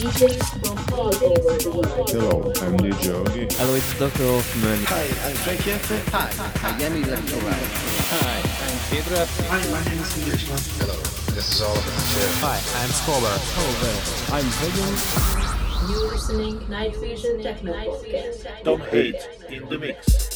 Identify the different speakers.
Speaker 1: Hello, I'm DJ Yogi.
Speaker 2: Hello, it's Dr. Hoffman.
Speaker 3: Hi, I'm Frank Jensen. Hi, I'm Yanni
Speaker 2: Hi, I'm Pedro.
Speaker 4: Hi, my name is Englishman.
Speaker 5: Hello, this is Oliver
Speaker 2: Hi, I'm Scholar. I'm Hagen.
Speaker 6: You're listening Night Vision Techno Podcast.
Speaker 4: Tom Hate in the
Speaker 7: mix.